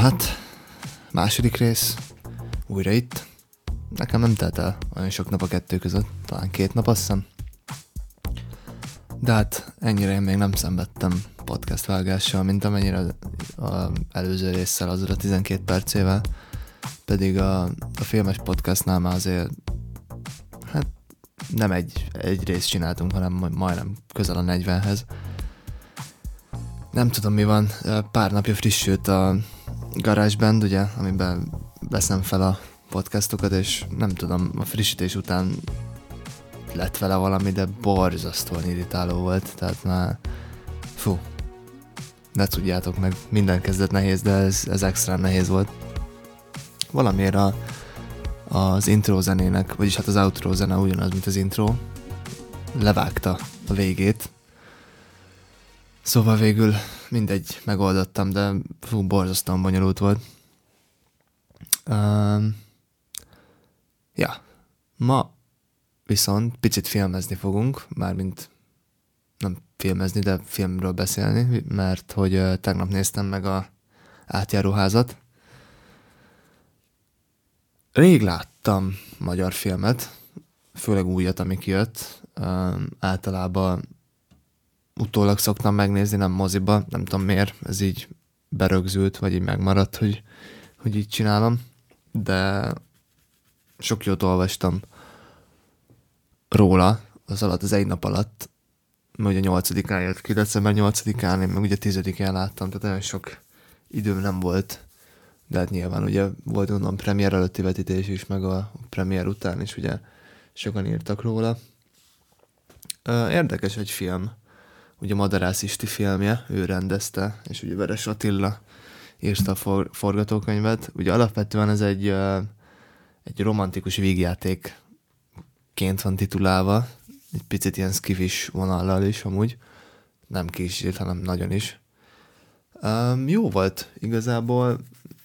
hát, második rész, újra itt. Nekem nem telt el olyan sok nap a kettő között, talán két nap azt hiszem. De hát ennyire én még nem szenvedtem podcast vágással, mint amennyire az előző résszel, azra a 12 percével. Pedig a, a filmes podcastnál már azért hát nem egy, egy részt csináltunk, hanem majdnem közel a 40-hez. Nem tudom mi van, pár napja frissült a GarageBand, ugye, amiben veszem fel a podcastokat, és nem tudom, a frissítés után lett vele valami, de borzasztóan irritáló volt, tehát már fú, ne tudjátok meg, minden kezdet nehéz, de ez, ez extra nehéz volt. Valamiért a, az intro zenének, vagyis hát az outro zene ugyanaz, mint az intro, levágta a végét. Szóval végül mindegy, megoldottam, de fú, borzasztóan bonyolult volt. Um, ja, ma viszont picit filmezni fogunk, mármint nem filmezni, de filmről beszélni, mert hogy tegnap néztem meg a átjáróházat. Rég láttam magyar filmet, főleg újat, ami kijött. Um, általában utólag szoktam megnézni, nem moziba, nem tudom miért, ez így berögzült, vagy így megmaradt, hogy, hogy így csinálom, de sok jót olvastam róla, az alatt, az egy nap alatt, mert ugye 8-án jött ki, december 8-án, én meg ugye 10-án láttam, tehát nagyon sok időm nem volt, de hát nyilván ugye volt onnan premier előtti vetítés is, meg a premier után is ugye sokan írtak róla. Érdekes egy film, ugye Madarász Isti filmje, ő rendezte, és ugye Veres Attila írta a for- forgatókönyvet. Ugye alapvetően ez egy, egy romantikus vígjátékként van titulálva, egy picit ilyen skifis vonallal is amúgy, nem kicsit, hanem nagyon is. Um, jó volt igazából,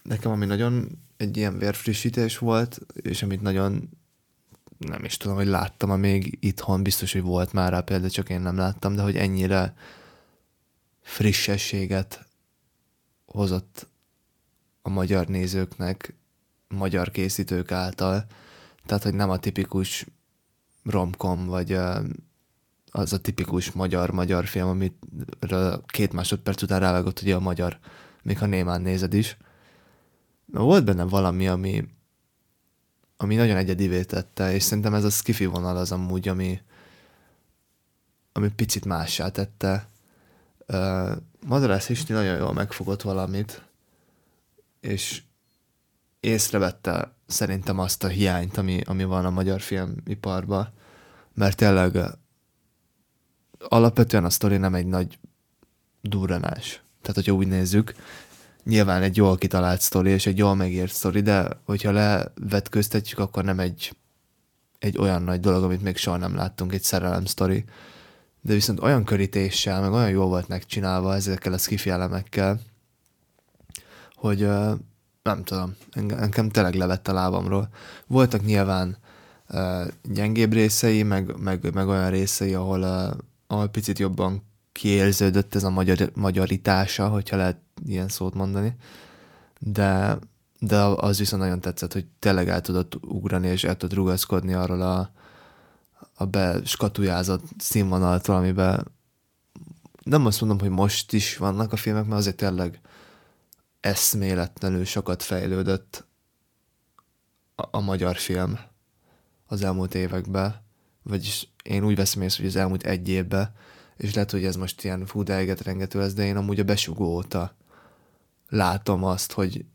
nekem ami nagyon egy ilyen vérfrissítés volt, és amit nagyon nem is tudom, hogy láttam még itthon, biztos, hogy volt már rá például, csak én nem láttam, de hogy ennyire frissességet hozott a magyar nézőknek, magyar készítők által. Tehát, hogy nem a tipikus romkom, vagy az a tipikus magyar-magyar film, amit két másodperc után rávágott ugye a magyar, még ha némán nézed is. Volt benne valami, ami, ami nagyon egyedivé tette, és szerintem ez a skifi vonal az amúgy, ami, ami picit mássá tette. Uh, Madarász Isti nagyon jól megfogott valamit, és észrevette szerintem azt a hiányt, ami, ami van a magyar filmiparban, mert tényleg alapvetően a sztori nem egy nagy durranás. Tehát, hogyha úgy nézzük, nyilván egy jól kitalált sztori, és egy jól megírt sztori, de hogyha levetköztetjük, akkor nem egy, egy olyan nagy dolog, amit még soha nem láttunk, egy szerelem sztori. De viszont olyan körítéssel, meg olyan jól volt megcsinálva ezekkel a skifi elemekkel, hogy nem tudom, engem, engem tényleg levett a lábamról. Voltak nyilván gyengébb részei, meg, meg, meg olyan részei, ahol, ahol picit jobban kiérződött ez a magyar, magyaritása, hogyha lehet ilyen szót mondani, de, de az viszont nagyon tetszett, hogy tényleg el tudott ugrani, és el tudott rugaszkodni arról a, a beskatujázott színvonalatról, amiben nem azt mondom, hogy most is vannak a filmek, mert azért tényleg eszméletlenül sokat fejlődött a, a magyar film az elmúlt években, vagyis én úgy veszem észre, hogy az elmúlt egy évben és lehet, hogy ez most ilyen fú, rengető lesz, de én amúgy a besugó óta látom azt, hogy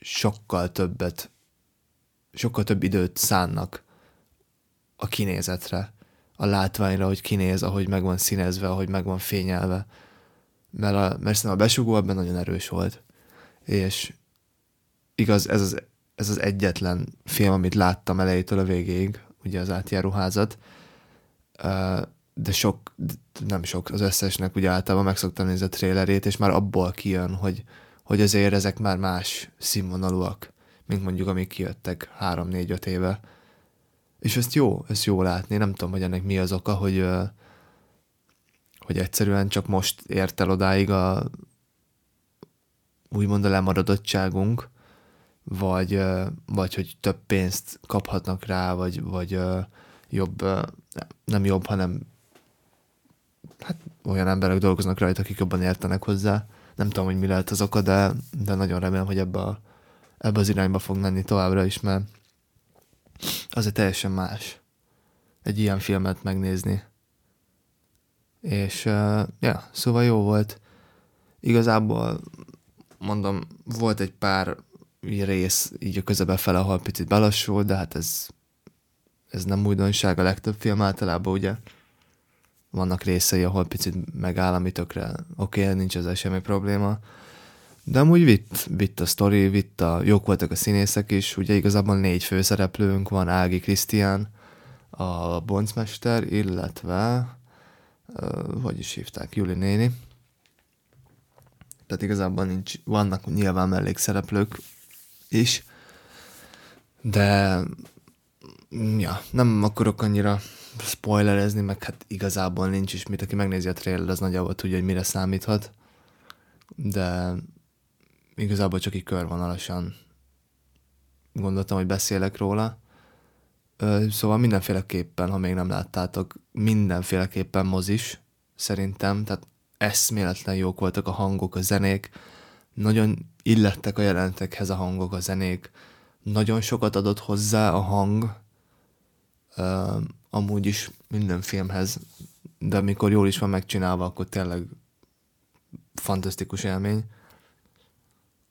sokkal többet, sokkal több időt szánnak a kinézetre, a látványra, hogy kinéz, ahogy meg van színezve, ahogy meg van fényelve. Mert, a, mert szerintem a besugó ebben nagyon erős volt. És igaz, ez az, ez az egyetlen film, amit láttam elejétől a végéig, ugye az átjáróházat, de sok, nem sok, az összesnek ugye általában meg szoktam nézni a trélerét, és már abból kijön, hogy, hogy azért ezek már más színvonalúak, mint mondjuk amik kijöttek három-négy-öt éve. És ezt jó, ezt jó látni, nem tudom, hogy ennek mi az oka, hogy, hogy egyszerűen csak most ért el odáig a, úgymond a lemaradottságunk, vagy, vagy hogy több pénzt kaphatnak rá, vagy, vagy jobb, nem jobb, hanem hát olyan emberek dolgoznak rajta, akik jobban értenek hozzá. Nem tudom, hogy mi lehet az oka, de, de nagyon remélem, hogy ebbe, a, ebbe az irányba fog menni továbbra is, mert azért teljesen más egy ilyen filmet megnézni. És uh, ja, szóval jó volt. Igazából mondom, volt egy pár rész így a közebe fele, ahol picit belassul, de hát ez, ez nem újdonság a legtöbb film általában, ugye? Vannak részei, ahol picit megáll, ami tökre oké, okay, nincs ezzel semmi probléma. De amúgy vitt, vitt a sztori, vitt a, jók voltak a színészek is, ugye igazából négy főszereplőnk van, Ági Krisztián, a boncmester, illetve uh, hogy is hívták, Juli néni. Tehát igazából nincs, vannak nyilván mellékszereplők is, de ja, nem akarok annyira spoilerezni, meg hát igazából nincs is mit, aki megnézi a trailer, az nagyjából tudja, hogy mire számíthat, de igazából csak így körvonalasan gondoltam, hogy beszélek róla. Szóval mindenféleképpen, ha még nem láttátok, mindenféleképpen mozis, szerintem, tehát eszméletlen jók voltak a hangok, a zenék, nagyon illettek a jelentekhez a hangok, a zenék, nagyon sokat adott hozzá a hang, uh, amúgy is minden filmhez, de amikor jól is van megcsinálva, akkor tényleg fantasztikus élmény.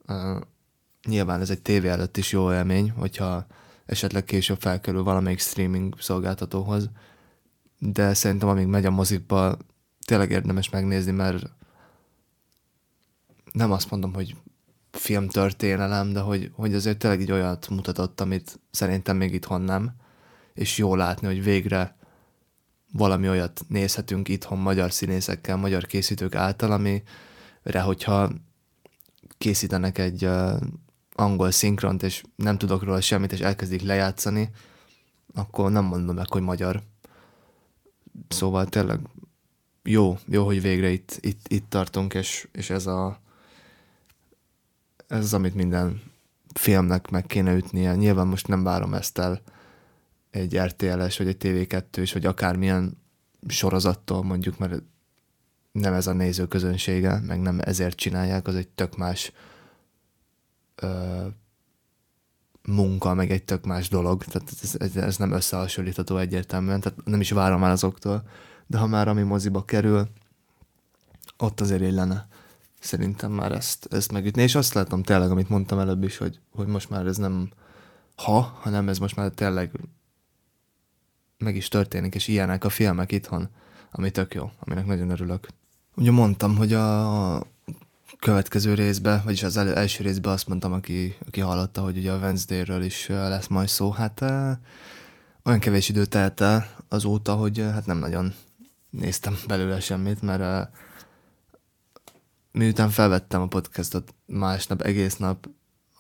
Uh, nyilván ez egy tévé előtt is jó élmény, hogyha esetleg később felkerül valamelyik streaming szolgáltatóhoz, de szerintem amíg megy a mozikba, tényleg érdemes megnézni, mert nem azt mondom, hogy filmtörténelem, de hogy, hogy azért tényleg egy olyat mutatott, amit szerintem még itthon nem, és jó látni, hogy végre valami olyat nézhetünk itthon magyar színészekkel, magyar készítők által, amire, hogyha készítenek egy uh, angol szinkront, és nem tudok róla semmit, és elkezdik lejátszani, akkor nem mondom meg, hogy magyar. Szóval tényleg jó, jó, hogy végre itt, itt, itt tartunk, és, és ez a ez az, amit minden filmnek meg kéne ütnie. Nyilván most nem várom ezt el egy RTL-es, vagy egy TV2-s, vagy akármilyen sorozattól mondjuk, mert nem ez a néző közönsége, meg nem ezért csinálják, az egy tök más ö, munka, meg egy tök más dolog, tehát ez, ez, nem összehasonlítható egyértelműen, tehát nem is várom már azoktól, de ha már ami moziba kerül, ott azért illene szerintem már ezt, ezt megütni, és azt látom tényleg, amit mondtam előbb is, hogy, hogy most már ez nem ha, hanem ez most már tényleg meg is történik, és ilyenek a filmek itthon, ami tök jó, aminek nagyon örülök. Ugye mondtam, hogy a következő részbe, vagyis az elő, első részbe azt mondtam, aki, aki hallotta, hogy ugye a Wednesday-ről is lesz majd szó, hát olyan kevés idő telt el azóta, hogy hát nem nagyon néztem belőle semmit, mert miután felvettem a podcastot másnap, egész nap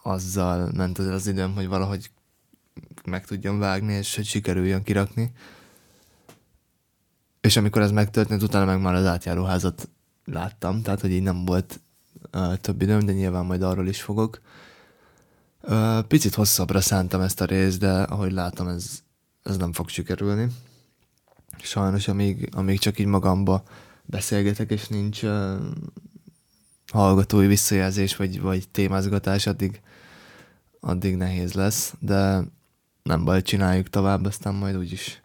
azzal ment az időm, hogy valahogy meg tudjam vágni, és hogy sikerüljön kirakni. És amikor ez megtörtént, utána meg már az átjáróházat láttam, tehát hogy így nem volt uh, több időm, de nyilván majd arról is fogok. Uh, picit hosszabbra szántam ezt a részt, de ahogy látom, ez, ez nem fog sikerülni. Sajnos, amíg, amíg csak így magamba beszélgetek, és nincs uh, hallgatói visszajelzés vagy, vagy témázgatás, addig, addig nehéz lesz, de nem baj, csináljuk tovább, aztán majd úgyis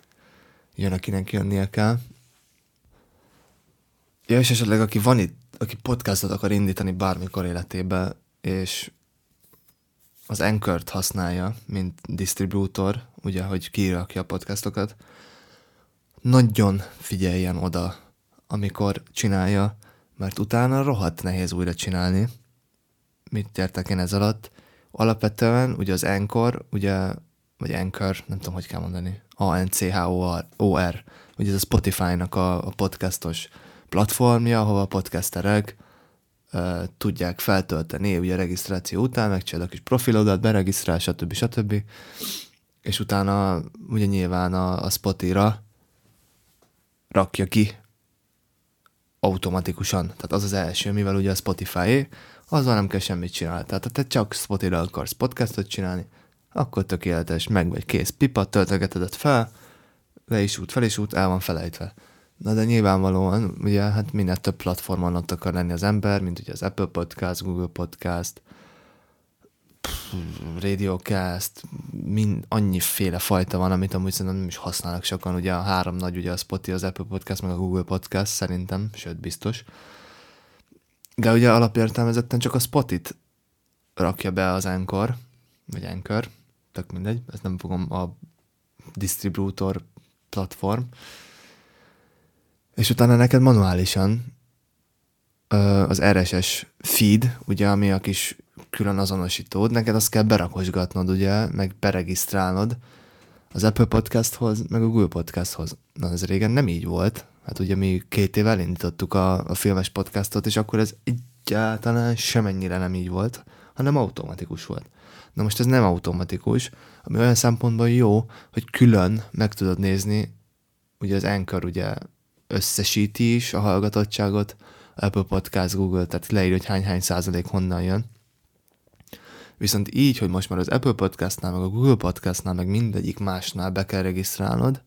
jön, akinek jönnie kell. Ja, és esetleg aki van itt, aki podcastot akar indítani bármikor életébe, és az anchor használja, mint distribútor, ugye, hogy kirakja a podcastokat, nagyon figyeljen oda, amikor csinálja, mert utána rohadt nehéz újra csinálni. Mit értek én ez alatt? Alapvetően ugye az Anchor, ugye, vagy Anchor, nem tudom, hogy kell mondani, A-N-C-H-O-R, ugye ez a Spotify-nak a, a podcastos platformja, ahol a podcasterek uh, tudják feltölteni ugye a regisztráció után, megcsinálod a kis profilodat, beregisztrál, stb. stb. És utána ugye nyilván a, a Spotira rakja ki automatikusan. Tehát az az első, mivel ugye a Spotify, azzal nem kell semmit csinálni. Tehát te csak Spotify-ra akarsz podcastot csinálni, akkor tökéletes, meg vagy kész pipa, töltögeted fel, le is út, fel is út, el van felejtve. Na de nyilvánvalóan, ugye, hát minél több platformon ott akar lenni az ember, mint ugye az Apple Podcast, Google Podcast, Radiocast, mind, annyiféle fajta van, amit amúgy szerintem nem is használnak sokan. Ugye a három nagy, ugye a Spotify, az Apple Podcast, meg a Google Podcast szerintem, sőt biztos. De ugye alapértelmezetten csak a Spotit rakja be az Anchor, vagy Anchor, tök mindegy, ezt nem fogom a distribútor platform, és utána neked manuálisan az RSS feed, ugye, ami a kis külön azonosítód, neked azt kell berakosgatnod, ugye, meg beregisztrálnod az Apple Podcasthoz, meg a Google Podcasthoz. Na, ez régen nem így volt. Hát ugye mi két éve elindítottuk a, a filmes podcastot, és akkor ez egyáltalán semennyire nem így volt, hanem automatikus volt. Na most ez nem automatikus, ami olyan szempontból jó, hogy külön meg tudod nézni, ugye az Anchor ugye összesíti is a hallgatottságot, Apple Podcast, Google, tehát leír, hogy hány-hány százalék honnan jön. Viszont így, hogy most már az Apple Podcastnál, meg a Google Podcastnál, meg mindegyik másnál be kell regisztrálnod,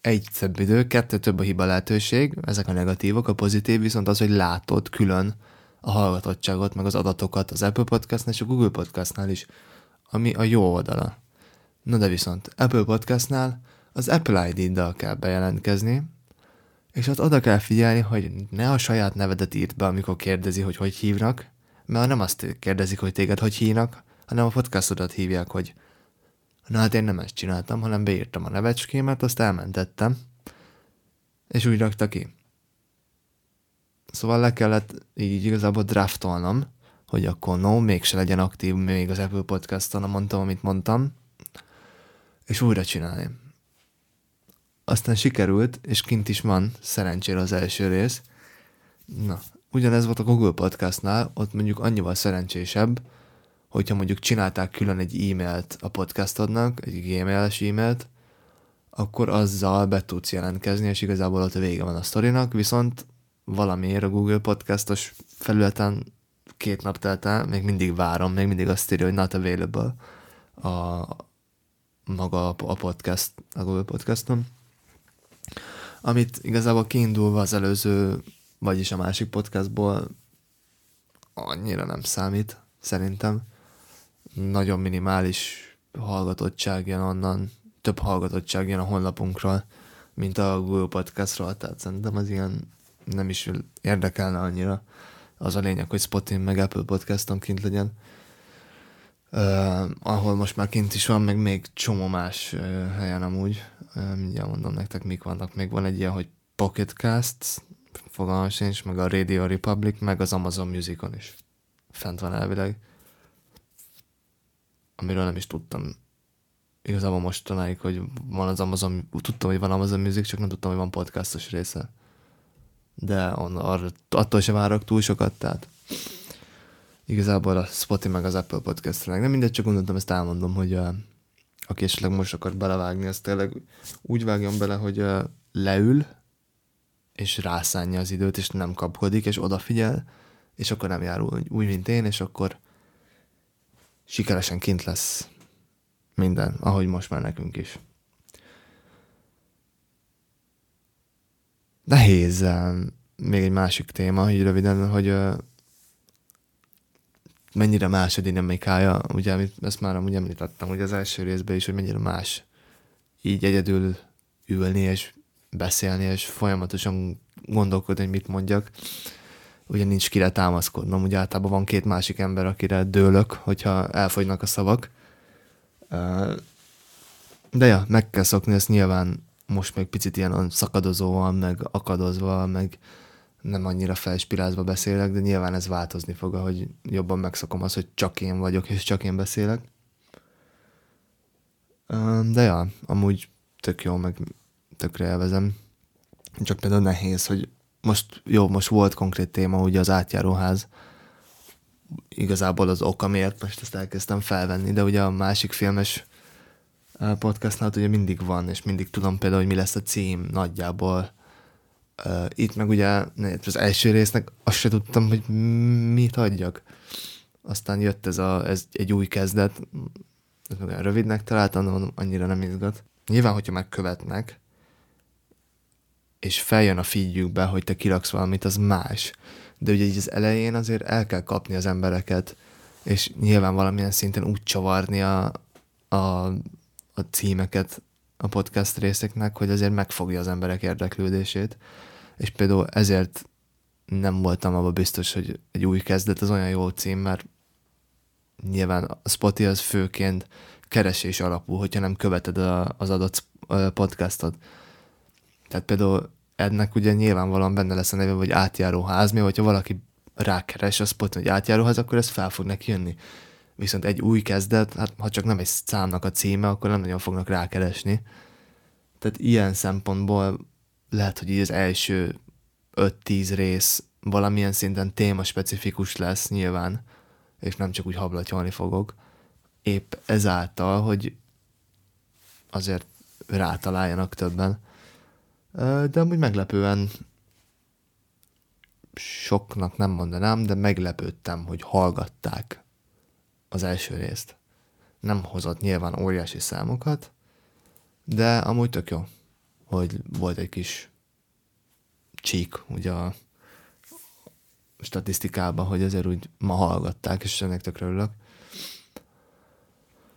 egy szebb idő, kettő több a hiba lehetőség, ezek a negatívok, a pozitív viszont az, hogy látod külön a hallgatottságot, meg az adatokat az Apple Podcastnál és a Google Podcastnál is, ami a jó oldala. Na de viszont Apple Podcastnál az Apple ID-ddal kell bejelentkezni, és ott oda kell figyelni, hogy ne a saját nevedet írt be, amikor kérdezi, hogy hogy hívnak, mert nem azt kérdezik, hogy téged hogy hívnak, hanem a podcastodat hívják, hogy na hát én nem ezt csináltam, hanem beírtam a nevecskémet, azt elmentettem, és úgy rakta ki. Szóval le kellett így igazából draftolnom, hogy akkor no, mégse legyen aktív még az Apple Podcast-on, mondtam, amit mondtam, és újra csinálni. Aztán sikerült, és kint is van szerencsére az első rész. Na, ugyanez volt a Google Podcastnál, ott mondjuk annyival szerencsésebb, hogyha mondjuk csinálták külön egy e-mailt a podcastodnak, egy gmail-es e-mailt, akkor azzal be tudsz jelentkezni, és igazából ott a vége van a sztorinak, viszont valamiért a Google Podcastos felületen két nap telt el, még mindig várom, még mindig azt írja, hogy not available a, maga a podcast, a Google Podcaston amit igazából kiindulva az előző, vagyis a másik podcastból annyira nem számít, szerintem. Nagyon minimális hallgatottság jön onnan, több hallgatottság jön a honlapunkról, mint a Google Podcastról, tehát szerintem az ilyen nem is érdekelne annyira. Az a lényeg, hogy Spotify meg Apple Podcaston kint legyen. Uh, ahol most már kint is van, meg még csomó más uh, helyen amúgy mindjárt mondom nektek, mik vannak. Még van egy ilyen, hogy Pocket Cast, fogalmam sincs, meg a Radio Republic, meg az Amazon Musicon is. Fent van elvileg. Amiről nem is tudtam igazából mostanáig, hogy van az Amazon, tudtam, hogy van Amazon Music, csak nem tudtam, hogy van podcastos része. De on, arra, attól sem várok túl sokat, tehát igazából a Spotify meg az Apple podcast Nem mindegy, csak gondoltam, ezt elmondom, hogy uh, aki esetleg most akar belevágni, az tényleg úgy vágjon bele, hogy uh, leül, és rászánja az időt, és nem kapkodik, és odafigyel, és akkor nem járul úgy, mint én, és akkor sikeresen kint lesz minden, ahogy most már nekünk is. Nehéz. Még egy másik téma, így röviden, hogy mennyire más a dinamikája, ugye ezt már amúgy említettem, hogy az első részben is, hogy mennyire más így egyedül ülni és beszélni, és folyamatosan gondolkodni, hogy mit mondjak. Ugye nincs kire támaszkodnom, ugye általában van két másik ember, akire dőlök, hogyha elfogynak a szavak. De ja, meg kell szokni ezt nyilván most még picit ilyen szakadozóan, meg akadozva, meg nem annyira felspirázva beszélek, de nyilván ez változni fog, ahogy jobban megszokom az, hogy csak én vagyok, és csak én beszélek. De ja, amúgy tök jó, meg tökre elvezem. Csak például nehéz, hogy most, jó, most volt konkrét téma, ugye az átjáróház, igazából az oka miért most ezt elkezdtem felvenni, de ugye a másik filmes podcastnál ugye mindig van, és mindig tudom például, hogy mi lesz a cím nagyjából, itt meg ugye az első résznek azt se tudtam, hogy mit adjak. Aztán jött ez, a, ez egy új kezdet, ez meg olyan rövidnek találtam, annyira nem izgat. Nyilván, hogyha megkövetnek, és feljön a feedjükbe, hogy te kiraksz valamit, az más. De ugye így az elején azért el kell kapni az embereket, és nyilván valamilyen szinten úgy csavarni a, a, a címeket a podcast részeknek, hogy azért megfogja az emberek érdeklődését. És például ezért nem voltam abban biztos, hogy egy új kezdet az olyan jó cím, mert nyilván a Spotify az főként keresés alapú, hogyha nem követed a, az adott podcastot. Tehát például ennek ugye nyilvánvalóan benne lesz a neve, hogy átjáróház, mi, hogyha valaki rákeres a Spotify, hogy átjáróház, akkor ez fel fog neki jönni. Viszont egy új kezdet, hát ha csak nem egy számnak a címe, akkor nem nagyon fognak rákeresni. Tehát ilyen szempontból lehet, hogy így az első 5-10 rész valamilyen szinten téma specifikus lesz nyilván, és nem csak úgy hablatyolni fogok. Épp ezáltal, hogy azért rátaláljanak többen. De amúgy meglepően soknak nem mondanám, de meglepődtem, hogy hallgatták az első részt. Nem hozott nyilván óriási számokat, de amúgy tök jó, hogy volt egy kis csík ugye a statisztikában, hogy azért úgy ma hallgatták, és ennek tök örülök.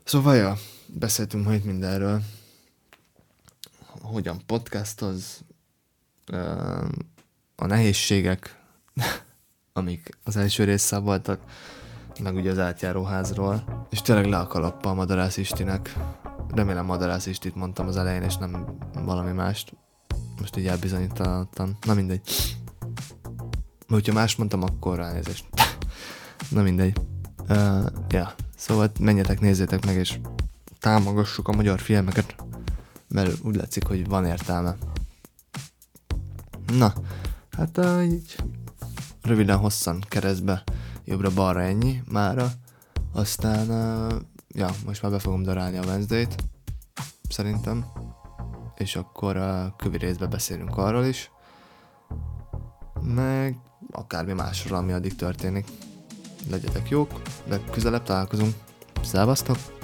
Szóval, ja, beszéltünk majd mindenről. Hogyan az a nehézségek, amik az első résszel voltak, meg ugye az átjáróházról, és tényleg le a kalappa a Madarász Istinek. Remélem Madarász Istit mondtam az elején, és nem valami mást. Most így elbizonyítatlan. Na mindegy. Hogyha más mondtam, akkor ránézést. Na mindegy. Uh, ja, szóval menjetek, nézzétek meg, és támogassuk a magyar filmeket, mert úgy látszik, hogy van értelme. Na, hát uh, így röviden, hosszan keresztbe, jobbra-balra ennyi mára. Aztán, uh, ja, most már be fogom darálni a Wednesday-t, szerintem. És akkor a kövi részbe beszélünk arról is. Meg akármi másról, ami addig történik. Legyetek jók, de közelebb találkozunk. Szevasztok!